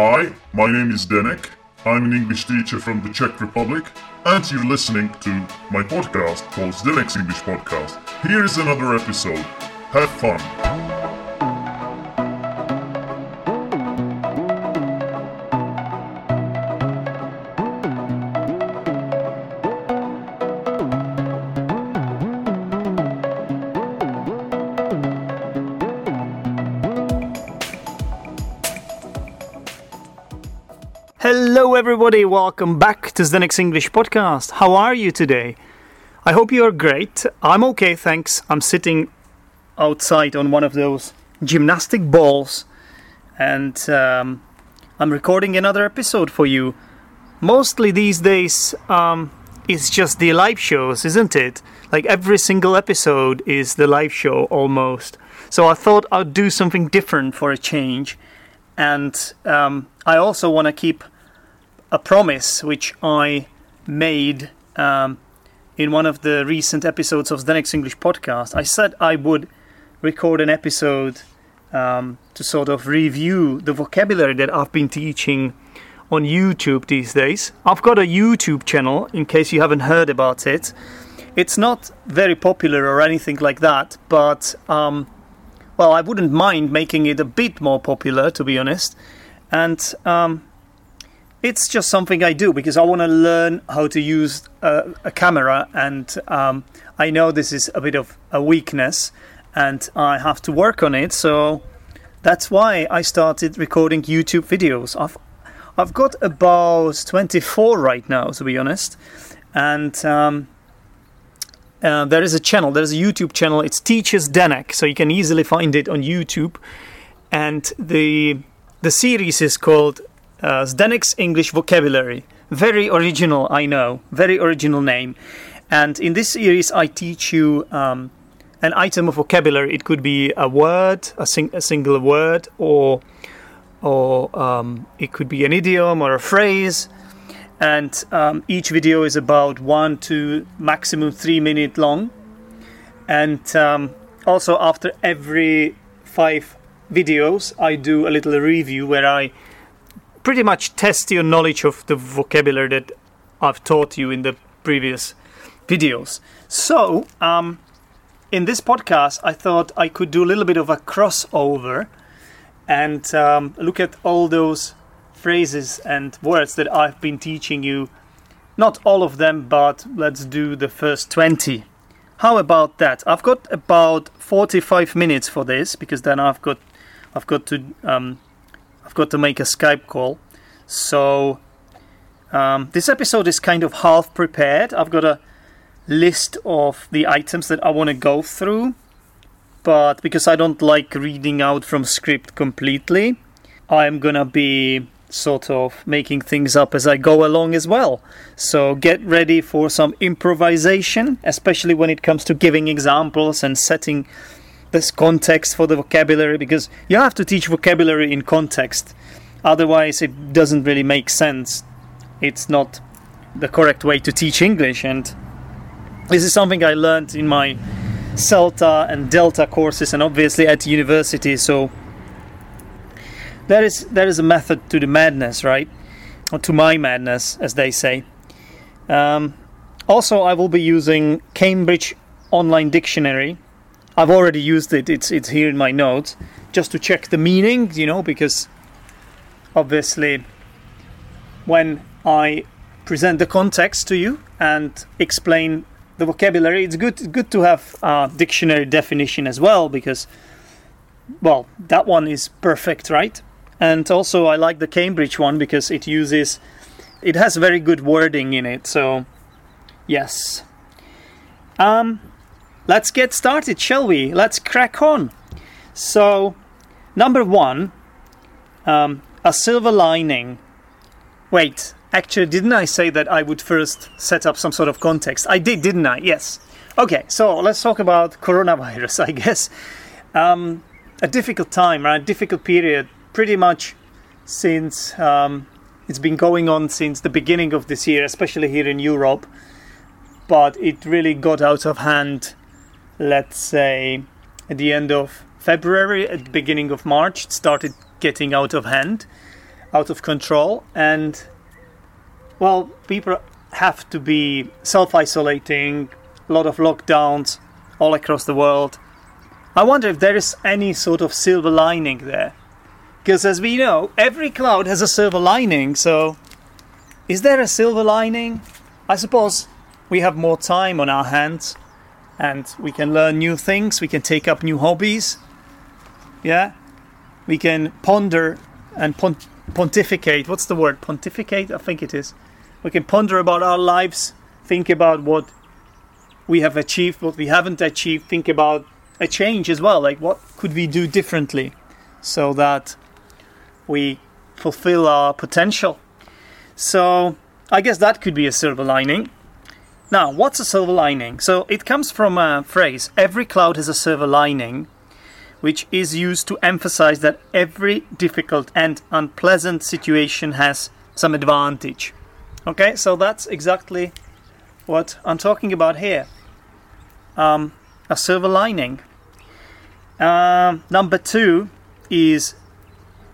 Hi, my name is Zdenek. I'm an English teacher from the Czech Republic, and you're listening to my podcast called Zdenek's English Podcast. Here is another episode. Have fun. Everybody. Welcome back to Zdenek's English podcast. How are you today? I hope you are great. I'm okay, thanks. I'm sitting outside on one of those gymnastic balls and um, I'm recording another episode for you. Mostly these days, um, it's just the live shows, isn't it? Like every single episode is the live show almost. So I thought I'd do something different for a change. And um, I also want to keep a promise which I made um, in one of the recent episodes of the Zdenek's English podcast. I said I would record an episode um, to sort of review the vocabulary that I've been teaching on YouTube these days. I've got a YouTube channel in case you haven't heard about it. It's not very popular or anything like that, but um, well, I wouldn't mind making it a bit more popular, to be honest. And um, it's just something I do because I want to learn how to use a, a camera, and um, I know this is a bit of a weakness, and I have to work on it. So that's why I started recording YouTube videos. I've I've got about 24 right now, to be honest, and um, uh, there is a channel. There is a YouTube channel. It's Teacher Zdenek, so you can easily find it on YouTube, and the the series is called uh, Zdenek's English Vocabulary. Very original, I know. Very original name. And in this series, I teach you um, an item of vocabulary. It could be a word, a, sing- a single word, or or um, it could be an idiom or a phrase. And um, each video is about one to maximum three minute long. And um, also, after every five videos, I do a little review where I pretty much test your knowledge of the vocabulary that I've taught you in the previous videos. So, um, in this podcast, I thought I could do a little bit of a crossover and um, look at all those phrases and words that I've been teaching you. Not all of them, but let's do the first 20. How about that? I've got about 45 minutes for this because then I've got I've got to um, I've got to make a Skype call. So um, this episode is kind of half prepared. I've got a list of the items that I want to go through, but because I don't like reading out from script completely, I'm gonna be sort of making things up as I go along as well. So get ready for some improvisation, especially when it comes to giving examples and setting this context for the vocabulary because you have to teach vocabulary in context. Otherwise, it doesn't really make sense. It's not the correct way to teach English, and this is something I learned in my CELTA and Delta courses, and obviously at university. So there is there is a method to the madness, right? Or to my madness, as they say. Um, also, I will be using Cambridge Online Dictionary. I've already used it. It's it's here in my notes, just to check the meaning, you know, because obviously, when I present the context to you and explain the vocabulary, it's good good to have a dictionary definition as well because, well, that one is perfect, right? And also, I like the Cambridge one because it uses, it has very good wording in it. So, yes. Um, let's get started, shall we? Let's crack on. So, number one, um, a silver lining. Wait, actually, didn't I say that I would first set up some sort of context? I did, didn't I? Yes. Okay, so let's talk about coronavirus, I guess. Um, a difficult time, right? A Difficult period pretty much since um, it's been going on since the beginning of this year, especially here in Europe. But it really got out of hand, let's say, at the end of February, at the beginning of March, it started getting out of hand. out of control, and well, people have to be self isolating, a lot of lockdowns all across the world. I wonder if there is any sort of silver lining there. Because as we know, every cloud has a silver lining, so is there a silver lining? I suppose we have more time on our hands and we can learn new things, we can take up new hobbies. Yeah? We can ponder and pont- pontificate. What's the word? Pontificate? I think it is. We can ponder about our lives, think about what we have achieved, what we haven't achieved, think about a change as well. Like, what could we do differently so that we fulfill our potential? So, I guess that could be a silver lining. Now, what's a silver lining? So, it comes from a phrase every cloud has a silver lining, which is used to emphasize that every difficult and unpleasant situation has some advantage. Okay, so that's exactly what I'm talking about here. Um, a silver lining. Um, number two is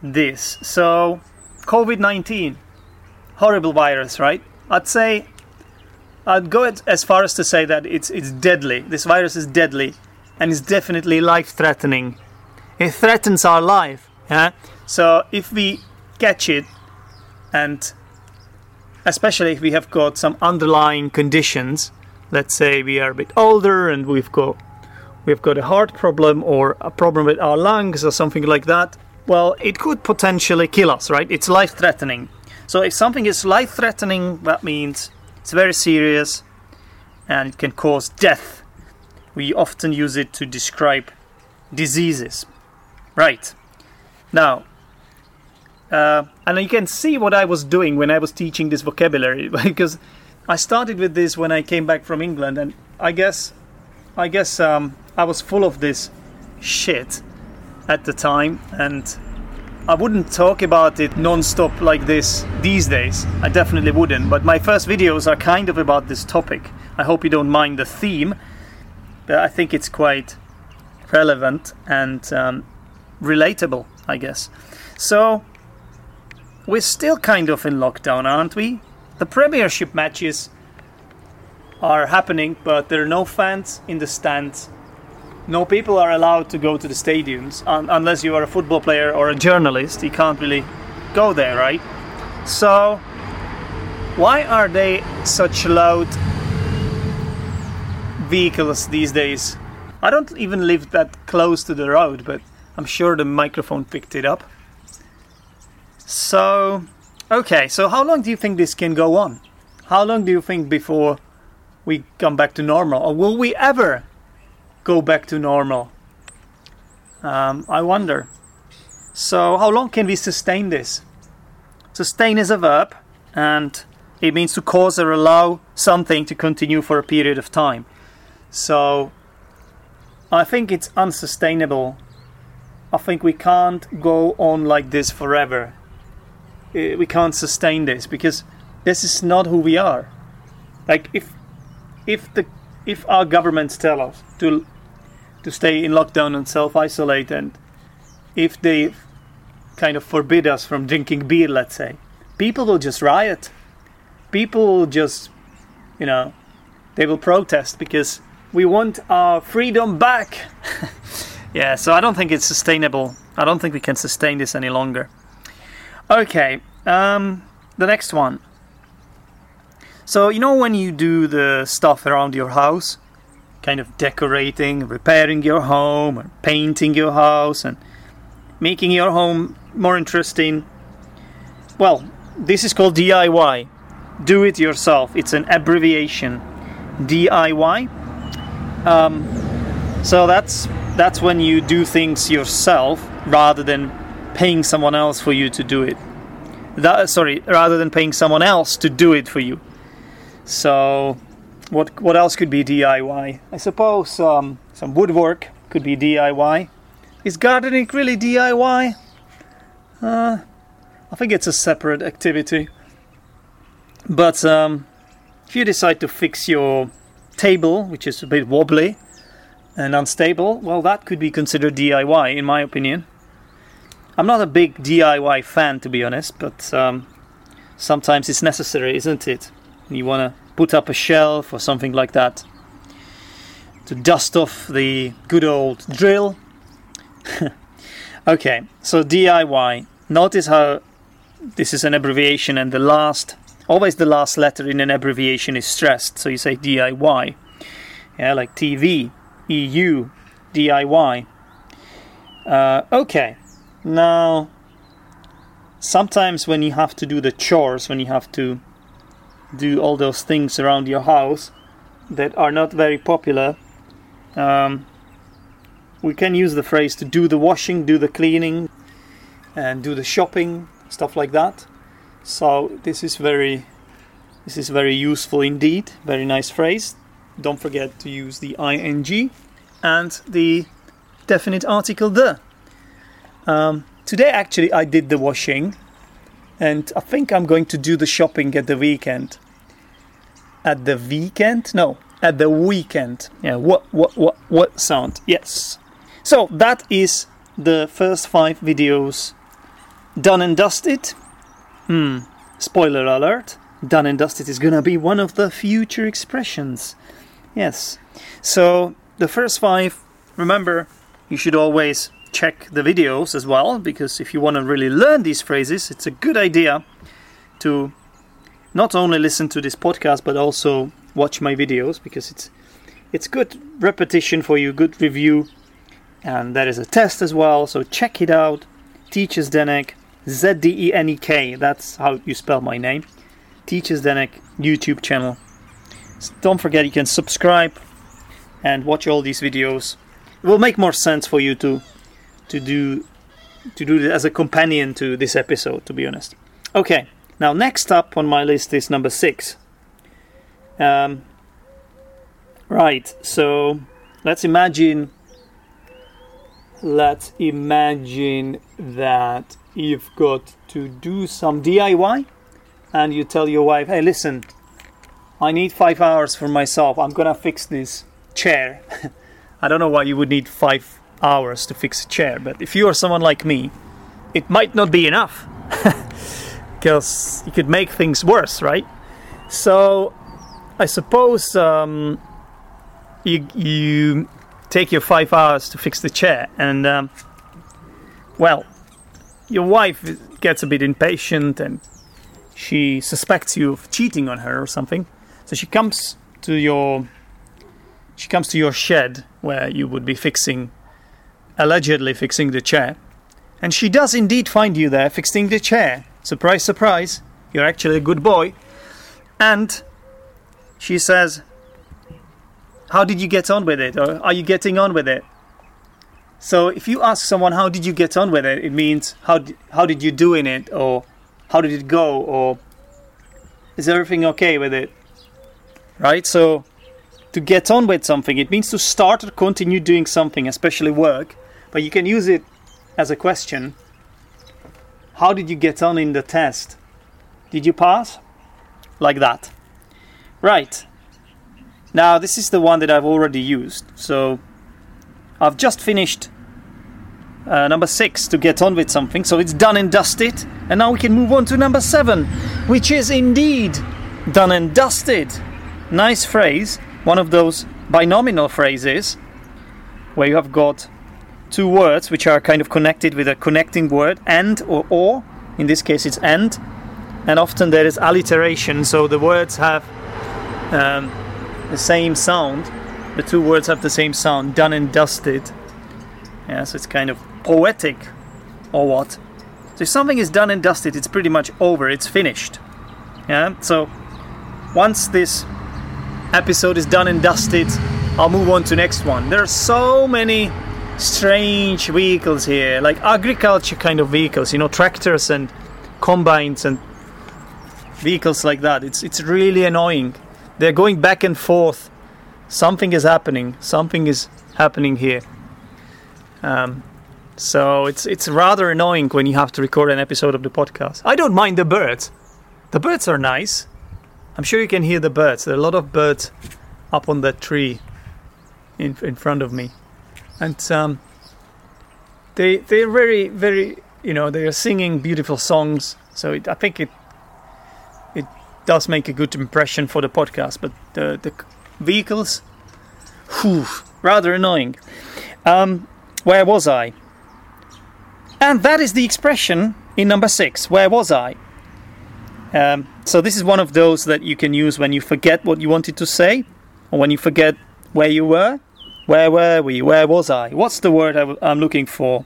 this. So, COVID 19, horrible virus, right? I'd say, I'd go as far as to say that it's, it's deadly. This virus is deadly and is definitely life threatening. It threatens our life. Yeah? So, if we catch it, and especially if we have got some underlying conditions, let's say we are a bit older and we've got we've got a heart problem or a problem with our lungs or something like that, well, it could potentially kill us, right? It's life threatening. So if something is life threatening, that means it's very serious and it can cause death. We often use it to describe diseases. Right. Now, uh, and you can see what I was doing when I was teaching this vocabulary because I started with this when I came back from England, and I guess, I guess um, I was full of this shit at the time, and I wouldn't talk about it non-stop like this these days. I definitely wouldn't. But my first videos are kind of about this topic. I hope you don't mind the theme, but I think it's quite relevant and um, relatable, I guess. So we're still kind of in lockdown, aren't we? The Premiership matches are happening, but there are no fans in the stands. No people are allowed to go to the stadiums un- unless you are a football player or a journalist. You can't really go there, right? So, why are they such loud vehicles these days? I don't even live that close to the road, but I'm sure the microphone picked it up. So, Okay, so how long do you think this can go on? How long do you think before we come back to normal? Or will we ever go back to normal? Um, I wonder. So, how long can we sustain this? Sustain is a verb, and it means to cause or allow something to continue for a period of time. So, I think it's unsustainable. I think we can't go on like this forever. Uh, we can't sustain this because this is not who we are. Like if if the if our governments tell us to to stay in lockdown and self isolate, and if they kind of forbid us from drinking beer, let's say, people will just riot. People will just, you know, they will protest because we want our freedom back. yeah, so I don't think it's sustainable. I don't think we can sustain this any longer. Okay, um, the next one. So, you know, when you do the stuff around your house, kind of decorating, repairing your home, or painting your house, and making your home more interesting, well, this is called DIY. Do it yourself. It's an abbreviation. DIY. Um, so that's that's when you do things yourself rather than paying someone else for you to do it. That, sorry, rather than paying someone else to do it for you. So, what what else could be DIY? I suppose um, some woodwork could be DIY. Is gardening really DIY? Uh, I think it's a separate activity. But um, if you decide to fix your table, which is a bit wobbly and unstable, well, that could be considered DIY, in my opinion. I'm not a big DIY fan, to be honest, but um, sometimes it's necessary, isn't it? You want to put up a shelf or something like that to dust off the good old drill. okay, so DIY. Notice how this is an abbreviation, and the last, always the last letter in an abbreviation is stressed. So you say DIY. Yeah, like TV, EU, DIY. Uh, okay, now sometimes when you have to do the chores, when you have to do all those things around your house that are not very popular, um, we can use the phrase to do the washing, do the cleaning, and do the shopping, stuff like that. So this is very, this is very useful indeed. Very nice phrase. Don't forget to use the ing and the definite article the. Um, today, actually, I did the washing, and I think I'm going to do the shopping at the weekend. At the weekend? No, at the weekend. Yeah, what, what, what, what sound? Yes. So that is the first five videos done and dusted. Hmm. Spoiler alert. Done and dusted is gonna be one of the future expressions. Yes. So the first five, remember, you should always check the videos as well because if you want to really learn these phrases, it's a good idea to not only listen to this podcast but also watch my videos because it's it's good repetition for you, good review, and that is a test as well. So check it out. Teacher Zdenek, Z D E N E K. That's how you spell my name. Teacher Zdenek YouTube channel. So don't forget you can subscribe and watch all these videos. It will make more sense for you to to do to do it as a companion to this episode. To be honest. Okay. Now next up on my list is number six. Um, right, so let's imagine let's imagine that you've got to do some DIY and you tell your wife, hey, listen, I need five hours for myself. I'm gonna fix this chair. I don't know why you would need five hours to fix a chair, but if you are someone like me, it might not be enough because you could make things worse, right? So I suppose um, you you take your five hours to fix the chair, and um, well, your wife gets a bit impatient and she suspects you of cheating on her or something. So she comes to your she comes to your shed where you would be fixing allegedly fixing the chair. And she does indeed find you there fixing the chair. Surprise surprise, you're actually a good boy. And she says, How did you get on with it? Or are you getting on with it? So if you ask someone, How did you get on with it? it means, How, d- how did you do in it? Or How did it go? Or Is everything okay with it? Right? So to get on with something, it means to start or continue doing something, especially work. But you can use it as a question How did you get on in the test? Did you pass? Like that. Right. Now, this is the one that I've already used. So, I've just finished uh, number six to get on with something. So, it's done and dusted. And now we can move on to number seven, which is indeed done and dusted. Nice phrase. One of those binomial phrases where you have got two words which are kind of connected with a connecting word, and or or. In this case, it's and. And often there is alliteration, so the words have um, the same sound. The two words have the same sound, done and dusted. Yeah, so it's kind of poetic, or what? So if something is done and dusted, it's pretty much over. It's finished. Yeah. So once this episode is done and dusted, I'll move on to next one. There are so many strange vehicles here, like agriculture kind of vehicles. You know, tractors and combines and vehicles like that. It's it's really annoying. They're going back and forth. Something is happening. Something is happening here. Um, so it's it's rather annoying when you have to record an episode of the podcast. I don't mind the birds. The birds are nice. I'm sure you can hear the birds. There are a lot of birds up on that tree in in front of me, and um, they they're very very you know they are singing beautiful songs. So it, I think it it does make a good impression for the podcast. But the the vehicles, whew, rather annoying. Um, where was I? And that is the expression in number six. Where was I? Um, so this is one of those that you can use when you forget what you wanted to say, or when you forget where you were. Where were we? Where was I? What's the word i w- I'm looking for?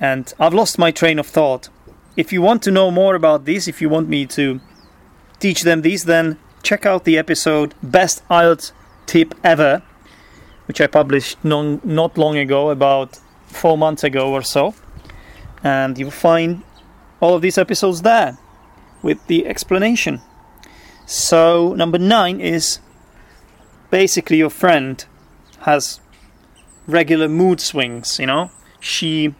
And I've lost my train of thought. If you want to know more about this, if you want me to teach them these, then check out the episode Best IELTS Tip Ever, which I published non- not long ago, about four months ago or so. And you'll find all of these episodes there with the explanation. So, number nine is basically your friend has regular mood swings, you know? She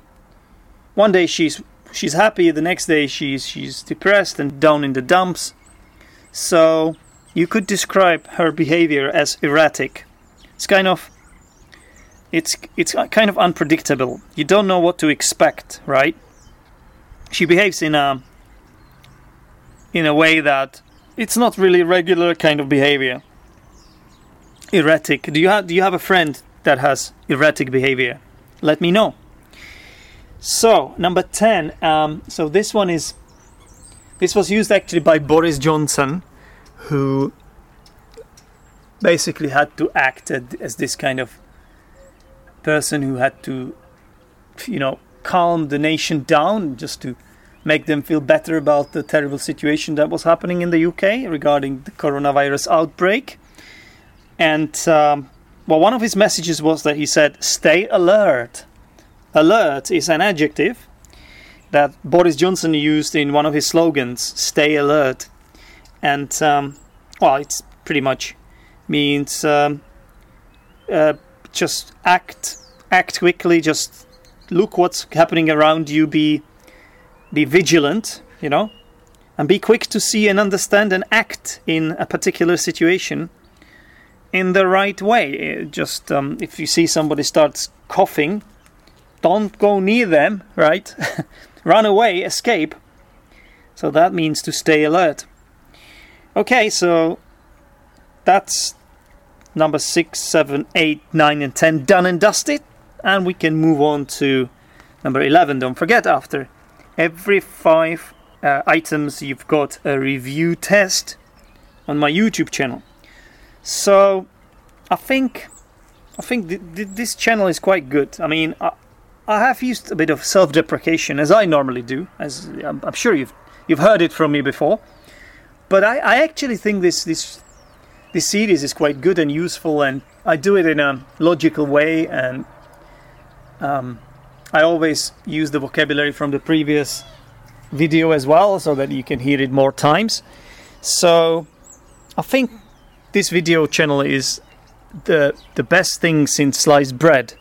one day she's she's happy, the next day she's she's depressed and down in the dumps. So, you could describe her behavior as erratic. It's kind of it's it's kind of unpredictable. You don't know what to expect, right? She behaves in a in a way that it's not really regular kind of behavior. Erratic. Do you have do you have a friend that has erratic behavior? Let me know. So number ten. Um, so this one is this was used actually by Boris Johnson, who basically had to act as this kind of person who had to, you know, calm the nation down just to make them feel better about the terrible situation that was happening in the UK regarding the coronavirus outbreak. And um, well, one of his messages was that he said, "Stay alert." Alert is an adjective that Boris Johnson used in one of his slogans, "Stay alert," and um, well, it's pretty much means um, uh, just act, act quickly, just look what's happening around you, be be vigilant, you know, and be quick to see and understand and act in a particular situation in the right way. Just um, if you see somebody starts coughing, don't go near them, right? Run away, escape. So that means to stay alert. Okay, so that's number six, seven, eight, nine, and ten done and dusted. And we can move on to number 11. Don't forget, after every five uh, items, you've got a review test on my YouTube channel. So I think I think th- th- this channel is quite good. I mean, I, I have used a bit of self-deprecation as I normally do, as I'm, I'm sure you've you've heard it from me before. But I, I actually think this this this series is quite good and useful, and I do it in a logical way, and um, I always use the vocabulary from the previous video as well, so that you can hear it more times. So I think this video channel is the the best thing since sliced bread.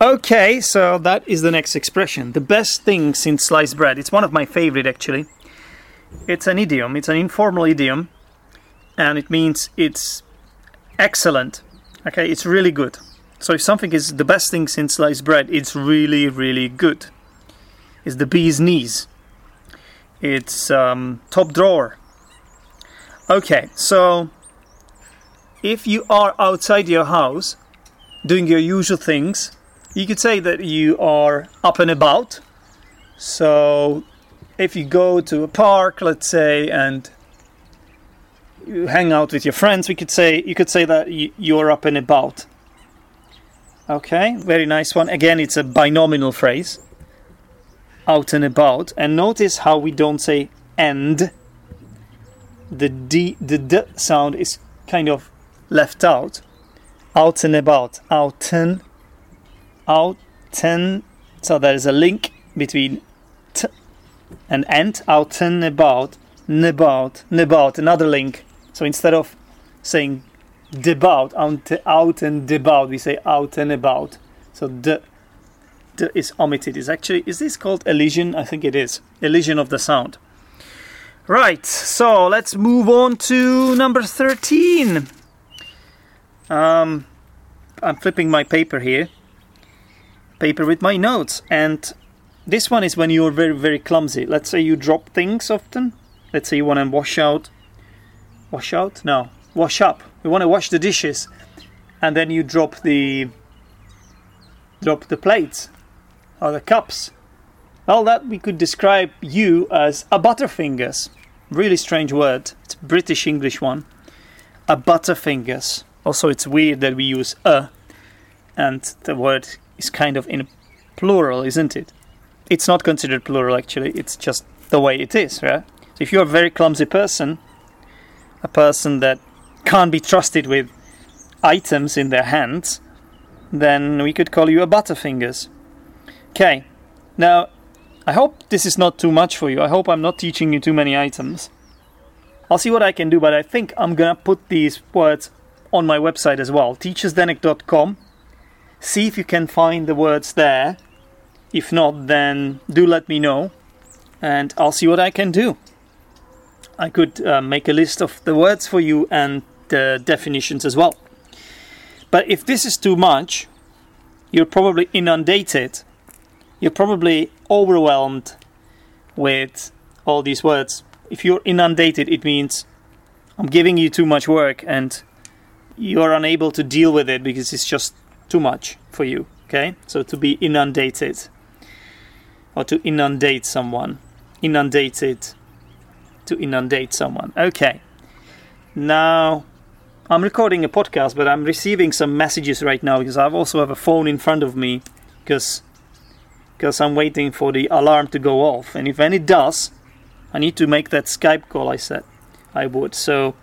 Okay, so that is the next expression. The best thing since sliced bread. It's one of my favorite actually. It's an idiom. It's an informal idiom, and it means it's excellent. Okay, it's really good. So if something is the best thing since sliced bread, it's really, really good. It's the bee's knees. It's um, top drawer. Okay, so if you are outside your house doing your usual things, you could say that you are up and about. So if you go to a park, let's say, and you hang out with your friends, we could say you could say that you're up and about. Okay, very nice one. Again, it's a binomial phrase. Out and about. And notice how we don't say and. The d the d sound is kind of left out. Out and about. Out and out and. So there is a link between t and and. Out and about. About. About. Another link. So instead of saying devout out, out and devout we say out and about. So the is omitted. Is actually is this called elision? I think it is. Elision of the sound right so let's move on to number 13 um i'm flipping my paper here paper with my notes and This one is when you're very, very clumsy. Let's say you drop things often. Let's say you want to wash out. Wash out? No. Wash up. You want to wash the dishes. And then you drop the. drop the plates. Or the cups. Well, that we could describe you as a butterfingers. Really strange word. It's British English one. A butterfingers. Also, it's weird that we use a, and the word is kind of in plural, isn't it? It's not considered plural actually. It's just the way it is, right? So if you're a very clumsy person, a person that can't be trusted with items in their hands, then we could call you a butterfingers. Okay. Now, I hope this is not too much for you. I hope I'm not teaching you too many items. I'll see what I can do, but I think I'm gonna put these words on my website as well, teacherzdenek.com. See if you can find the words there. If not, then do let me know, and I'll see what I can do. I could uh, make a list of the words for you and the definitions as well. But if this is too much, you're probably inundated you're probably overwhelmed with all these words. If you're inundated, it means I'm giving you too much work and you're unable to deal with it because it's just too much for you. Okay? So to be inundated or to inundate someone. Inundated to inundate someone. Okay. Now I'm recording a podcast, but I'm receiving some messages right now because I also have a phone in front of me because because I'm waiting for the alarm to go off. And if any does, I need to make that Skype call I said I would. So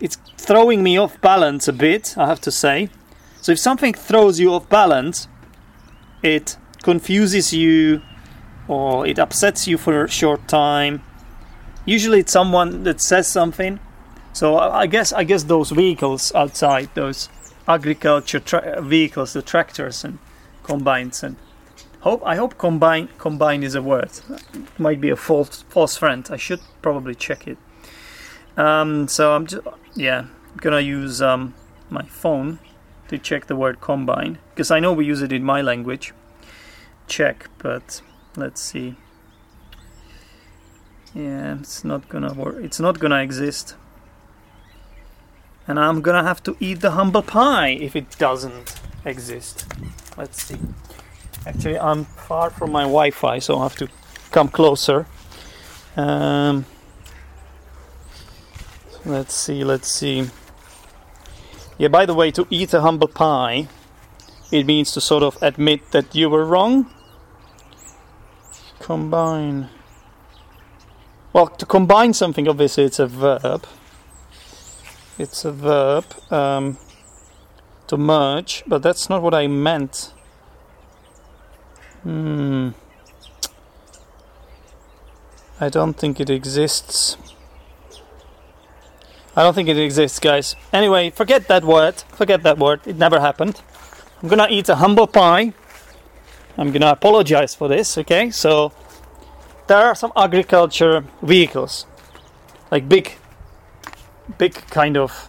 it's throwing me off balance a bit, I have to say. So if something throws you off balance, it confuses you or it upsets you for a short time. Usually it's someone that says something. So I guess I guess those vehicles outside, those agriculture tra- vehicles, the tractors and combines and Hope I hope combine combine is a word. It might be a false false friend. I should probably check it. Um, so I'm just yeah I'm gonna use um, my phone to check the word combine because I know we use it in my language. Check, but let's see. Yeah, it's not gonna work. It's not gonna exist. And I'm gonna have to eat the humble pie if it doesn't exist. Let's see. Actually, I'm far from my Wi-Fi, so I have to come closer. Um, let's see, let's see. Yeah, by the way, to eat a humble pie, it means to sort of admit that you were wrong. Combine. Well, to combine something, obviously, it's a verb. It's a verb. Um, to merge, but that's not what I meant. Hmm. I don't think it exists. I don't think it exists, guys. Anyway, forget that word. Forget that word. It never happened. I'm gonna eat a humble pie. I'm gonna apologize for this, okay? So, there are some agriculture vehicles, like big, big kind of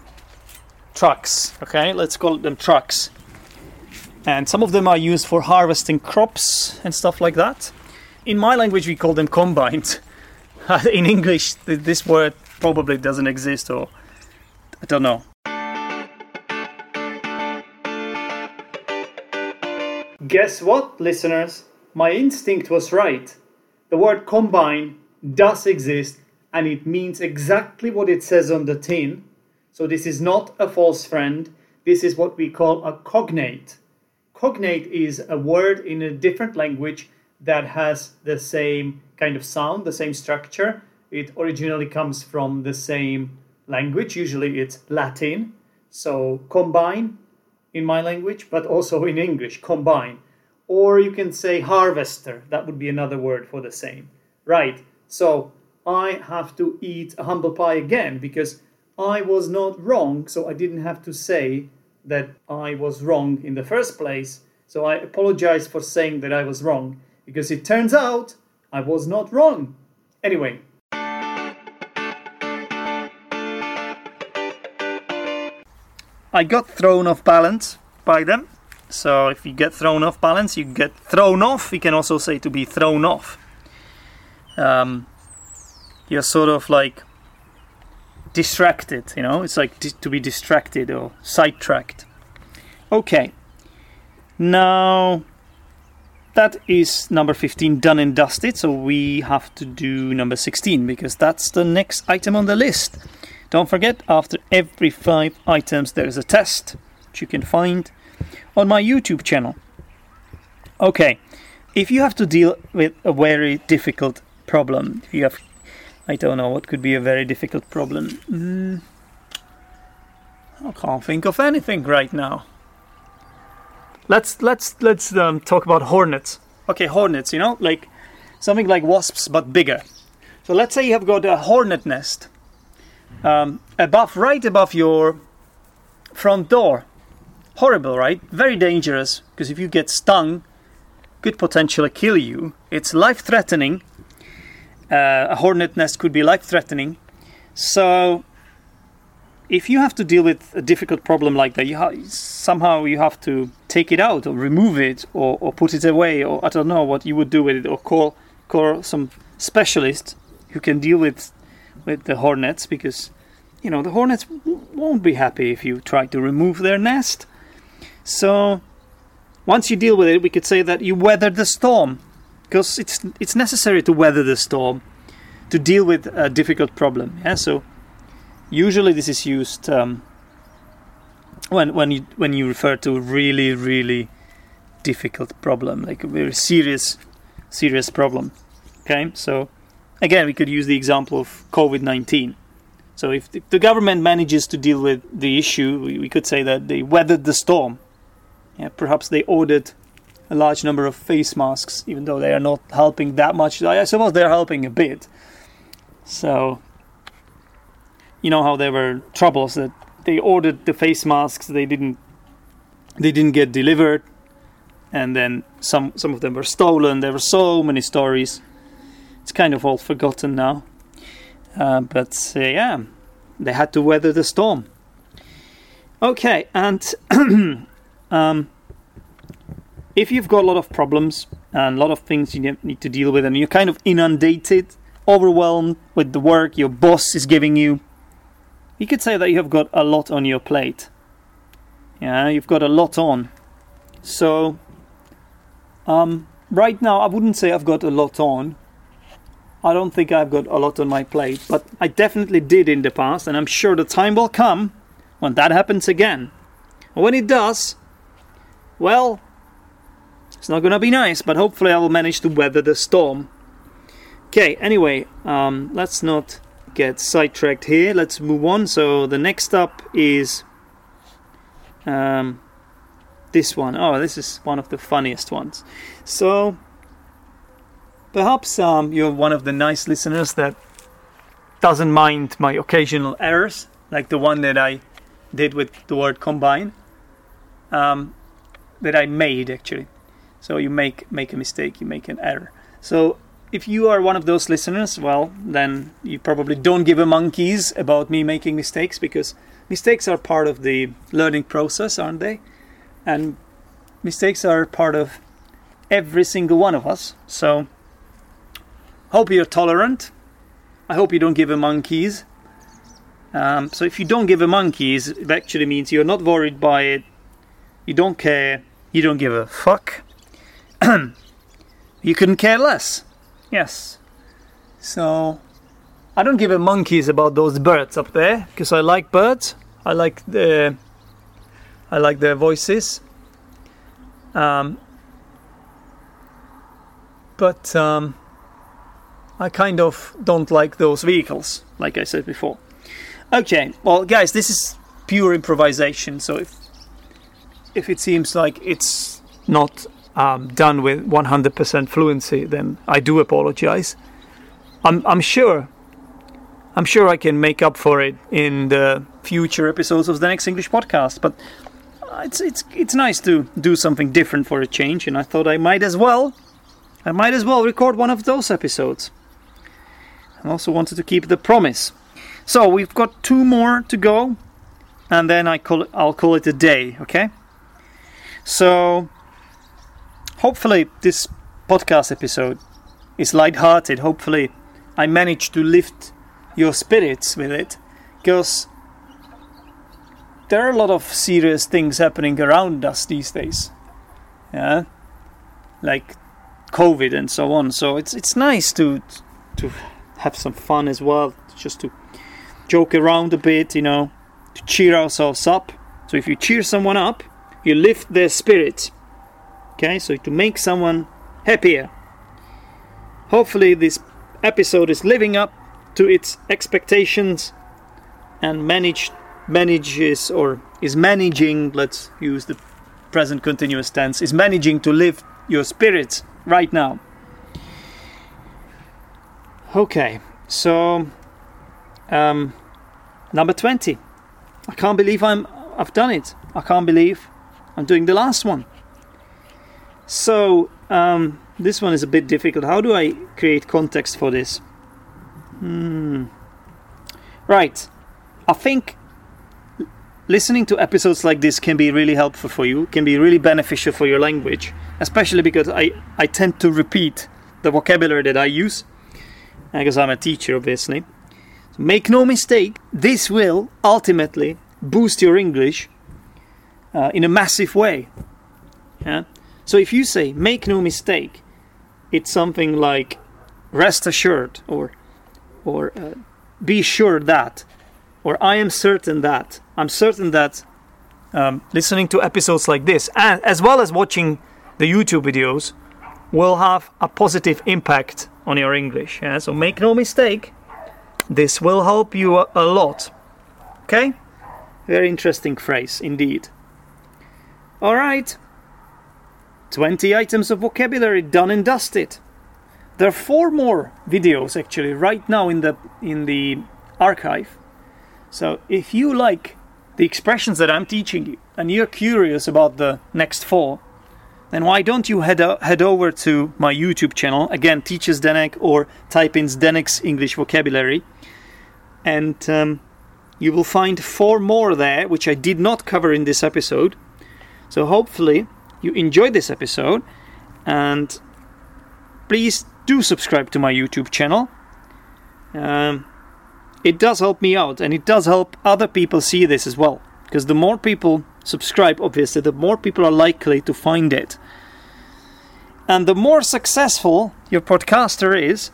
trucks, okay? Let's call them trucks and some of them are used for harvesting crops and stuff like that. In my language, we call them combines. In English, this word probably doesn't exist, or I don't know. Guess what, listeners? My instinct was right. The word combine does exist and it means exactly what it says on the tin. So, this is not a false friend, this is what we call a cognate cognate is a word in a different language that has the same kind of sound, the same structure. It originally comes from the same language, usually it's Latin. So combine in my language, but also in English, combine. Or you can say harvester, that would be another word for the same. Right, so I have to eat a humble pie again because I was not wrong, so I didn't have to say that I was wrong in the first place. So I apologize for saying that I was wrong because it turns out I was not wrong. Anyway. I got thrown off balance by them. So if you get thrown off balance, you get thrown off. You can also say to be thrown off. Um, you're sort of like distracted, you know? It's like di- to be distracted or sidetracked. Okay. Now that is number 15 done and dusted, so we have to do number 16 because that's the next item on the list. Don't forget, after every five items, there is a test which you can find on my YouTube channel. Okay, if you have to deal with a very difficult problem, you have, I don't know, what could be a very difficult problem? Mm, I can't think of anything right now. Let's let's let's um, talk about hornets. Okay, hornets. You know, like something like wasps but bigger. So let's say you have got a hornet nest um, above, right above your front door. Horrible, right? Very dangerous because if you get stung, could potentially kill you. It's life-threatening. Uh, a hornet nest could be life-threatening. So if you have to deal with a difficult problem like that, you ha- somehow you have to take it out or remove it or, or put it away or I don't know what you would do with it or call call some specialist who can deal with with the hornets because you know the hornets won't be happy if you try to remove their nest. So once you deal with it, we could say that you weathered the storm because it's it's necessary to weather the storm to deal with a difficult problem. Yeah, so usually this is used um, when when you when you refer to a really really difficult problem, like a very serious serious problem. Okay, so again we could use the example of COVID nineteen. So if the, the government manages to deal with the issue, we, we could say that they weathered the storm. Yeah, perhaps they ordered a large number of face masks, even though they are not helping that much. I suppose they're helping a bit. So you know how there were troubles that they ordered the face masks, they didn't they didn't get delivered, and then some some of them were stolen. There were so many stories. It's kind of all forgotten now. Uh, but uh, yeah, they had to weather the storm. Okay, and um, if you've got a lot of problems and a lot of things you need to deal with, and you're kind of inundated, overwhelmed with the work your boss is giving you, you could say that you have got a lot on your plate. Yeah, you've got a lot on. So, um, right now, I wouldn't say I've got a lot on. I don't think I've got a lot on my plate, but I definitely did in the past, and I'm sure the time will come when that happens again. when it does, well, it's not gonna be nice, but hopefully I will manage to weather the storm. Okay, anyway, um, let's not get sidetracked here. Let's move on. So the next up is um, this one. Oh, this is one of the funniest ones. So perhaps um, you're one of the nice listeners that doesn't mind my occasional errors, like the one that I did with the word combine, um, that I made actually. So you make make a mistake, you make an error. So if you are one of those listeners, well, then you probably don't give a monkeys about me making mistakes because mistakes are part of the learning process, aren't they? And mistakes are part of every single one of us. So, hope you're tolerant. I hope you don't give a monkeys. Um, so, if you don't give a monkeys, it actually means you're not worried by it. You don't care. You don't give a fuck. you couldn't care less. Yes. So I don't give a monkeys about those birds up there because I like birds. I like the I like their voices. Um, but um, I kind of don't like those vehicles, like I said before. Okay, well, guys, this is pure improvisation. So if if it seems like it's not um, done with 100% fluency, then I do apologize. I'm, I'm sure, I'm sure I can make up for it in the future episodes of the Zdenek's English podcast. But it's it's it's nice to do something different for a change, and I thought I might as well, I might as well record one of those episodes. I also wanted to keep the promise. So we've got two more to go, and then I call it, I'll call it a day. Okay. So, hopefully, this podcast episode is light-hearted. Hopefully, I managed to lift your spirits with it, because there are a lot of serious things happening around us these days. Yeah, like COVID and so on. So it's it's nice to to have some fun as well, just to joke around a bit, you know, to cheer ourselves up. So if you cheer someone up, you lift their spirits. Okay, so to make someone happier. Hopefully, this episode is living up to its expectations and manage, manages or is managing. Let's use the present continuous tense. Is managing to lift your spirits right now. Okay, so um, number twenty. I can't believe I'm I've done it. I can't believe I'm doing the last one. So um, this one is a bit difficult. How do I create context for this? Hmm. Right. I think listening to episodes like this can be really helpful for you, can be really beneficial for your language, especially because I, I tend to repeat the vocabulary that I use, because I'm a teacher, obviously. So make no mistake, this will ultimately boost your English uh, in a massive way. Yeah? So if you say, make no mistake, it's something like rest assured or, or uh, be sure that, or I am certain that. I'm certain that um, listening to episodes like this, and as well as watching the YouTube videos, will have a positive impact on your English. Yeah? So make no mistake, this will help you a, a lot. Okay? Very interesting phrase indeed. All right. 20 items of vocabulary done and dusted. There are four more videos actually right now in the in the archive. So if you like the expressions that I'm teaching you and you're curious about the next four, then why don't you head head over to my YouTube channel again, Teacher Zdenek or type in Zdenek's English vocabulary, and um, you will find four more there which I did not cover in this episode. So hopefully you enjoyed this episode and please do subscribe to my YouTube channel. Um, it does help me out and it does help other people see this as well. Because the more people subscribe, obviously, the more people are likely to find it. And the more successful your podcaster is,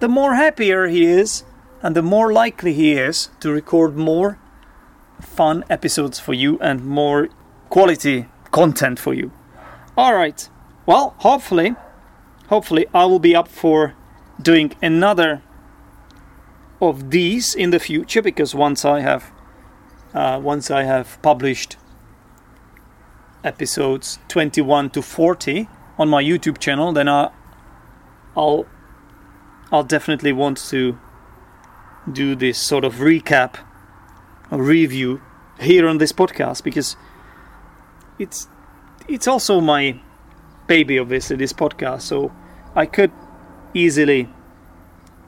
the more happier he is, and the more likely he is to record more fun episodes for you and more quality content for you. All right. Well, hopefully, hopefully I will be up for doing another of these in the future because once I have uh, once I have published episodes 21 to 40 on my YouTube channel, then I, I'll I'll definitely want to do this sort of recap or review here on this podcast because it's it's also my baby obviously this podcast so I could easily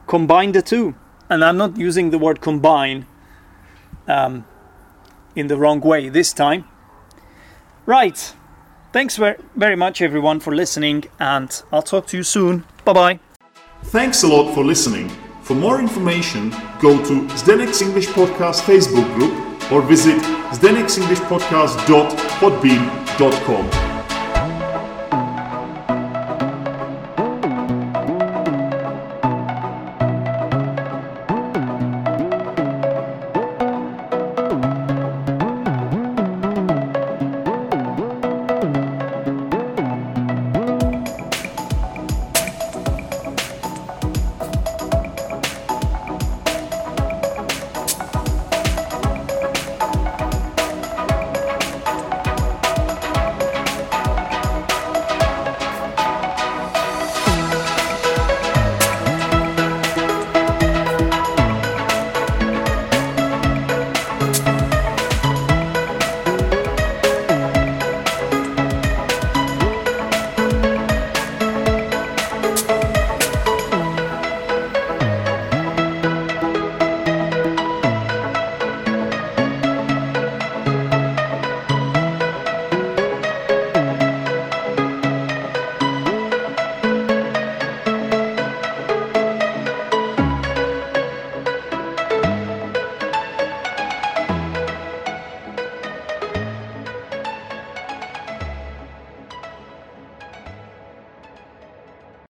combine the two. And I'm not using the word combine um, in the wrong way this time. Right. Thanks ver- very much everyone for listening and I'll talk to you soon. Bye bye Thanks a lot for listening. For more information, go to Zdenek's English Podcast Facebook group or visit zdenek'senglishpodcast.podbean.com.